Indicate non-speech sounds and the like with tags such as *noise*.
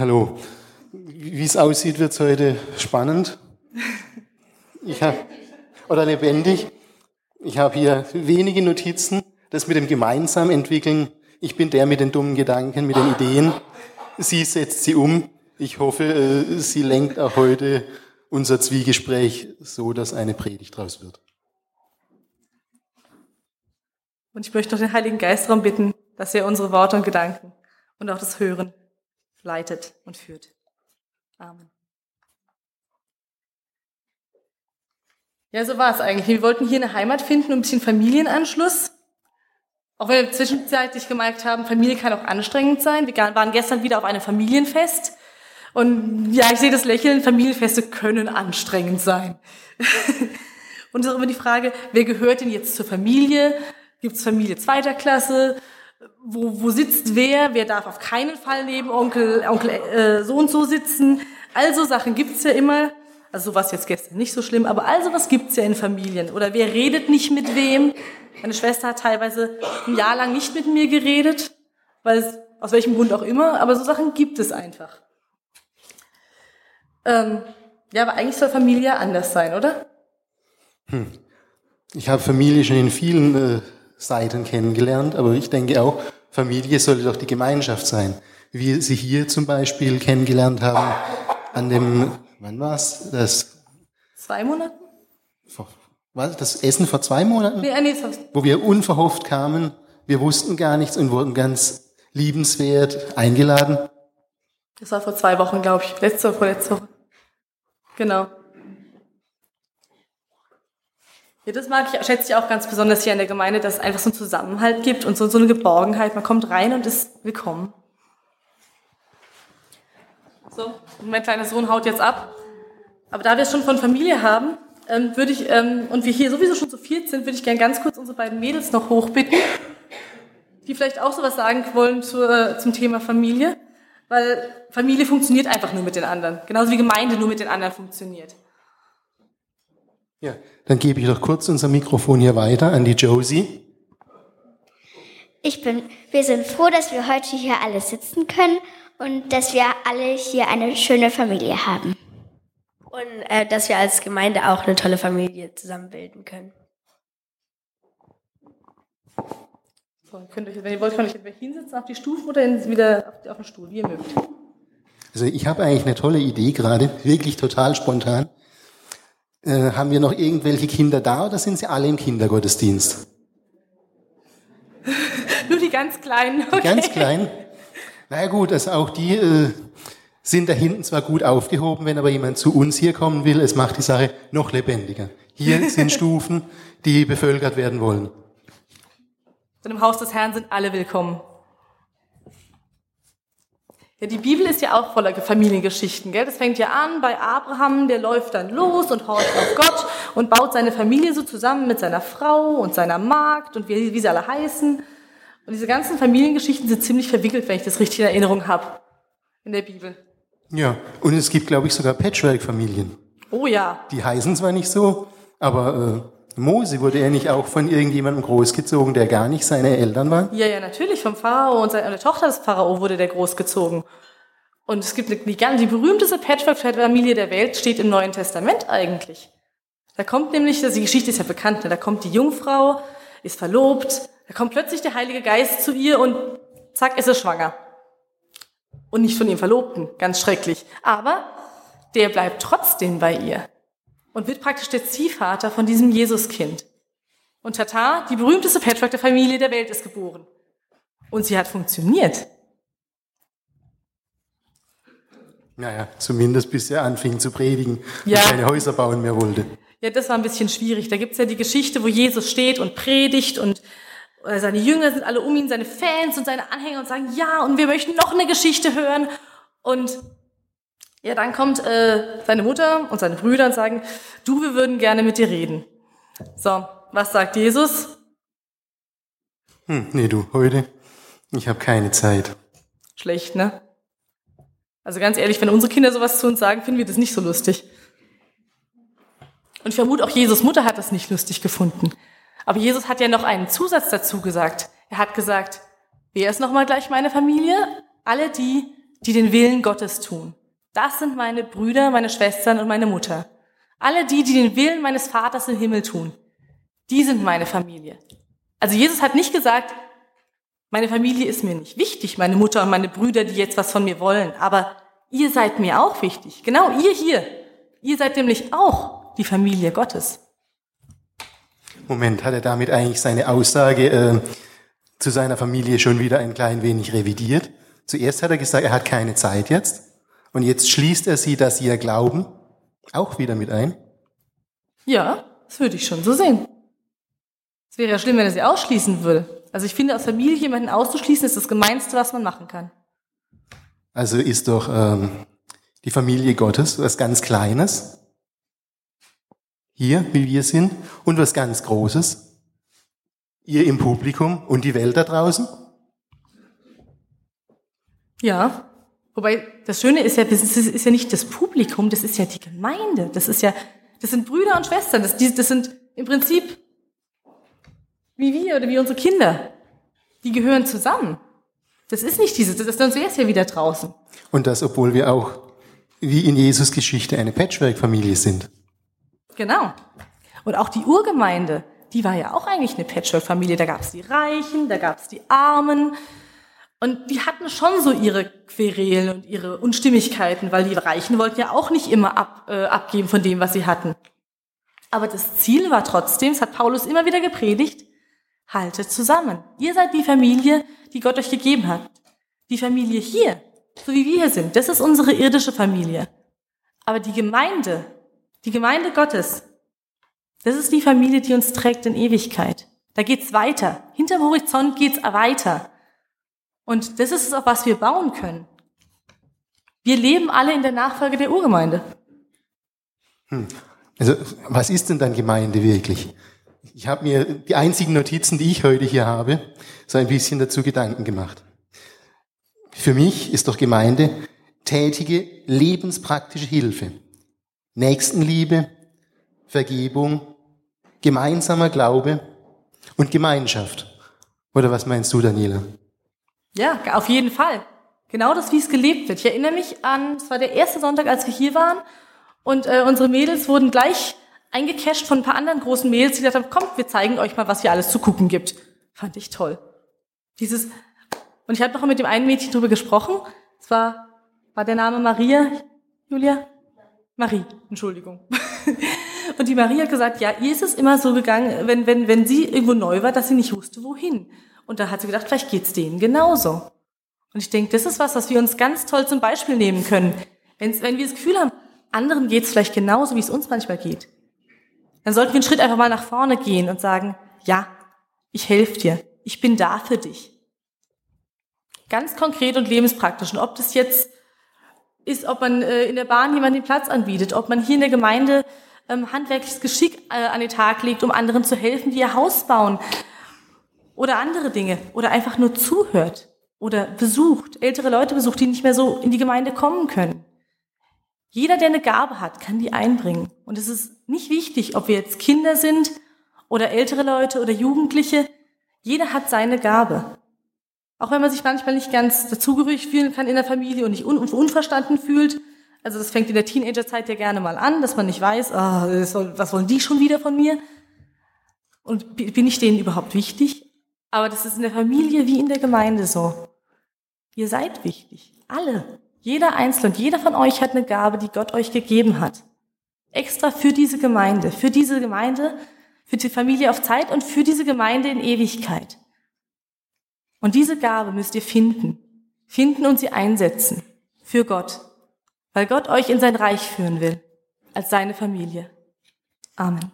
Hallo. Wie es aussieht, wird es heute spannend. Ich hab, oder lebendig. Ich habe hier wenige Notizen. Das mit dem gemeinsam entwickeln. Ich bin der mit den dummen Gedanken, mit den Ideen. Sie setzt sie um. Ich hoffe, äh, sie lenkt auch heute unser Zwiegespräch so, dass eine Predigt draus wird. Und ich möchte noch den Heiligen Geist darum bitten, dass er unsere Worte und Gedanken und auch das Hören leitet und führt. Amen. Ja, so war es eigentlich. Wir wollten hier eine Heimat finden und ein bisschen Familienanschluss. Auch wenn wir zwischenzeitlich gemerkt haben, Familie kann auch anstrengend sein. Wir waren gestern wieder auf einem Familienfest. Und ja, ich sehe das Lächeln, Familienfeste können anstrengend sein. *laughs* und es ist auch immer die Frage, wer gehört denn jetzt zur Familie? Gibt es Familie zweiter Klasse? Wo, wo sitzt wer? Wer darf auf keinen Fall neben Onkel, Onkel äh, so und so sitzen? Also Sachen gibt's ja immer. Also sowas jetzt gestern nicht so schlimm, aber also was gibt's ja in Familien. Oder wer redet nicht mit wem? Meine Schwester hat teilweise ein Jahr lang nicht mit mir geredet, weil es, aus welchem Grund auch immer, aber so Sachen gibt es einfach. Ähm, ja, aber eigentlich soll Familie anders sein, oder? Hm. Ich habe Familie schon in vielen äh, Seiten kennengelernt, aber ich denke auch, Familie sollte doch die Gemeinschaft sein. Wie sie hier zum Beispiel kennengelernt haben, an dem, wann war's? Das Zwei Monaten? Vor, was? Das Essen vor zwei Monaten? Nee, nee, wo wir unverhofft kamen, wir wussten gar nichts und wurden ganz liebenswert eingeladen. Das war vor zwei Wochen, glaube ich. Letzte oder vorletzte Woche. Genau. Ja, das mag ich, schätze ich auch ganz besonders hier in der Gemeinde, dass es einfach so einen Zusammenhalt gibt und so, so eine Geborgenheit. Man kommt rein und ist willkommen. So, mein kleiner Sohn haut jetzt ab. Aber da wir es schon von Familie haben, ähm, würde ich, ähm, und wir hier sowieso schon zu viert sind, würde ich gerne ganz kurz unsere beiden Mädels noch hochbitten, die vielleicht auch sowas sagen wollen zu, äh, zum Thema Familie. Weil Familie funktioniert einfach nur mit den anderen. Genauso wie Gemeinde nur mit den anderen funktioniert. Ja, dann gebe ich doch kurz unser Mikrofon hier weiter an die Josie. Ich bin, wir sind froh, dass wir heute hier alle sitzen können und dass wir alle hier eine schöne Familie haben. Und äh, dass wir als Gemeinde auch eine tolle Familie zusammenbilden können. So, könnt euch, wenn ihr wollt, könnt ihr euch hinsetzen auf die Stufen oder wieder auf, auf den Stuhl, wie ihr mögt. Also ich habe eigentlich eine tolle Idee gerade, wirklich total spontan. Äh, haben wir noch irgendwelche Kinder da oder sind sie alle im Kindergottesdienst? *laughs* Nur die ganz Kleinen. Okay. Die ganz Kleinen? Na ja, gut, also auch die äh, sind da hinten zwar gut aufgehoben, wenn aber jemand zu uns hier kommen will, es macht die Sache noch lebendiger. Hier *laughs* sind Stufen, die bevölkert werden wollen. Und im Haus des Herrn sind alle willkommen. Ja, die Bibel ist ja auch voller Familiengeschichten. Gell? Das fängt ja an bei Abraham, der läuft dann los und horcht auf Gott und baut seine Familie so zusammen mit seiner Frau und seiner Magd und wie, wie sie alle heißen. Und diese ganzen Familiengeschichten sind ziemlich verwickelt, wenn ich das richtig in Erinnerung habe in der Bibel. Ja, und es gibt, glaube ich, sogar Patchwork-Familien. Oh ja. Die heißen zwar nicht so, aber äh, Mose wurde er nicht auch von irgendjemandem großgezogen, der gar nicht seine Eltern war? Ja, ja, natürlich. Vom Pharao und seiner Tochter des Pharao wurde der großgezogen. Und es gibt eine, die, die berühmteste Patchwork-Familie der Welt, steht im Neuen Testament eigentlich. Da kommt nämlich, also die Geschichte ist ja bekannt, ne? da kommt die Jungfrau, ist verlobt, da kommt plötzlich der Heilige Geist zu ihr und zack, ist sie schwanger. Und nicht von ihrem Verlobten, ganz schrecklich. Aber der bleibt trotzdem bei ihr und wird praktisch der Ziehvater von diesem Jesuskind. Und Tata, die berühmteste Patchwork der Familie der Welt, ist geboren. Und sie hat funktioniert. Naja, zumindest bis er anfing zu predigen ja. und keine Häuser bauen mehr wollte. Ja, das war ein bisschen schwierig. Da gibt's ja die Geschichte, wo Jesus steht und predigt und äh, seine Jünger sind alle um ihn, seine Fans und seine Anhänger und sagen, ja, und wir möchten noch eine Geschichte hören. Und ja, dann kommt äh, seine Mutter und seine Brüder und sagen, du, wir würden gerne mit dir reden. So, was sagt Jesus? Hm, nee, du, heute, ich habe keine Zeit. Schlecht, ne? Also ganz ehrlich, wenn unsere Kinder sowas zu uns sagen, finden wir das nicht so lustig. Und ich vermute, auch Jesus Mutter hat das nicht lustig gefunden. Aber Jesus hat ja noch einen Zusatz dazu gesagt. Er hat gesagt, wer ist nochmal gleich meine Familie? Alle die, die den Willen Gottes tun. Das sind meine Brüder, meine Schwestern und meine Mutter. Alle die, die den Willen meines Vaters im Himmel tun, die sind meine Familie. Also Jesus hat nicht gesagt, meine Familie ist mir nicht wichtig, meine Mutter und meine Brüder, die jetzt was von mir wollen, aber ihr seid mir auch wichtig. Genau, ihr hier. Ihr seid nämlich auch die Familie Gottes. Moment, hat er damit eigentlich seine Aussage äh, zu seiner Familie schon wieder ein klein wenig revidiert? Zuerst hat er gesagt, er hat keine Zeit jetzt. Und jetzt schließt er sie, dass sie ja glauben, auch wieder mit ein. Ja, das würde ich schon so sehen. Es wäre ja schlimm, wenn er sie ausschließen würde. Also ich finde, aus Familie jemanden auszuschließen, ist das Gemeinste, was man machen kann. Also ist doch ähm, die Familie Gottes was ganz Kleines, hier, wie wir sind, und was ganz Großes, ihr im Publikum und die Welt da draußen. Ja, wobei das Schöne ist ja, das ist ja nicht das Publikum, das ist ja die Gemeinde, das ist ja, das sind Brüder und Schwestern, das, das sind im Prinzip wie wir oder wie unsere Kinder. Die gehören zusammen. Das ist nicht diese, das, sonst wäre es ja wieder draußen. Und das, obwohl wir auch, wie in Jesus Geschichte, eine Patchwork-Familie sind. Genau. Und auch die Urgemeinde, die war ja auch eigentlich eine Patchwork-Familie. Da gab es die Reichen, da gab es die Armen. Und die hatten schon so ihre Querelen und ihre Unstimmigkeiten, weil die Reichen wollten ja auch nicht immer ab, äh, abgeben von dem, was sie hatten. Aber das Ziel war trotzdem, das hat Paulus immer wieder gepredigt, haltet zusammen. Ihr seid die Familie, die Gott euch gegeben hat. Die Familie hier, so wie wir hier sind, das ist unsere irdische Familie. Aber die Gemeinde, die Gemeinde Gottes, das ist die Familie, die uns trägt in Ewigkeit. Da geht's weiter. Hinterm Horizont geht's weiter. Und das ist es, auf was wir bauen können. Wir leben alle in der Nachfolge der Urgemeinde. Hm. Also, was ist denn dann Gemeinde wirklich? Ich habe mir die einzigen Notizen, die ich heute hier habe, so ein bisschen dazu Gedanken gemacht. Für mich ist doch Gemeinde tätige, lebenspraktische Hilfe. Nächstenliebe, Vergebung, gemeinsamer Glaube und Gemeinschaft. Oder was meinst du, Daniela? Ja, auf jeden Fall. Genau das, wie es gelebt wird. Ich erinnere mich an, es war der erste Sonntag, als wir hier waren und äh, unsere Mädels wurden gleich eingecasht von ein paar anderen großen Mädels, die gesagt haben, kommt, wir zeigen euch mal, was hier alles zu gucken gibt. Fand ich toll. Dieses, und ich habe noch mit dem einen Mädchen drüber gesprochen. Es war, war der Name Maria, Julia? Marie, Entschuldigung. *laughs* Und die Marie hat gesagt, ja, ihr ist es immer so gegangen, wenn, wenn, wenn sie irgendwo neu war, dass sie nicht wusste, wohin. Und da hat sie gedacht, vielleicht geht's denen genauso. Und ich denke, das ist was, was wir uns ganz toll zum Beispiel nehmen können. Wenn's, wenn wir das Gefühl haben, anderen geht's vielleicht genauso, wie es uns manchmal geht dann sollten wir einen Schritt einfach mal nach vorne gehen und sagen, ja, ich helfe dir, ich bin da für dich. Ganz konkret und lebenspraktisch. Und ob das jetzt ist, ob man äh, in der Bahn jemanden den Platz anbietet, ob man hier in der Gemeinde ähm, handwerkliches Geschick äh, an den Tag legt, um anderen zu helfen, die ihr Haus bauen oder andere Dinge oder einfach nur zuhört oder besucht, ältere Leute besucht, die nicht mehr so in die Gemeinde kommen können. Jeder, der eine Gabe hat, kann die einbringen. Und es ist nicht wichtig, ob wir jetzt Kinder sind oder ältere Leute oder Jugendliche. Jeder hat seine Gabe. Auch wenn man sich manchmal nicht ganz dazugehörig fühlen kann in der Familie und nicht un unverstanden fühlt. Also das fängt in der Teenagerzeit ja gerne mal an, dass man nicht weiß, oh, was wollen die schon wieder von mir? Und bin ich denen überhaupt wichtig? Aber das ist in der Familie wie in der Gemeinde so. Ihr seid wichtig. Alle. Jeder Einzelne und jeder von euch hat eine Gabe, die Gott euch gegeben hat. Extra für diese Gemeinde, für diese Gemeinde, für die Familie auf Zeit und für diese Gemeinde in Ewigkeit. Und diese Gabe müsst ihr finden. Finden und sie einsetzen. Für Gott. Weil Gott euch in sein Reich führen will. Als seine Familie. Amen.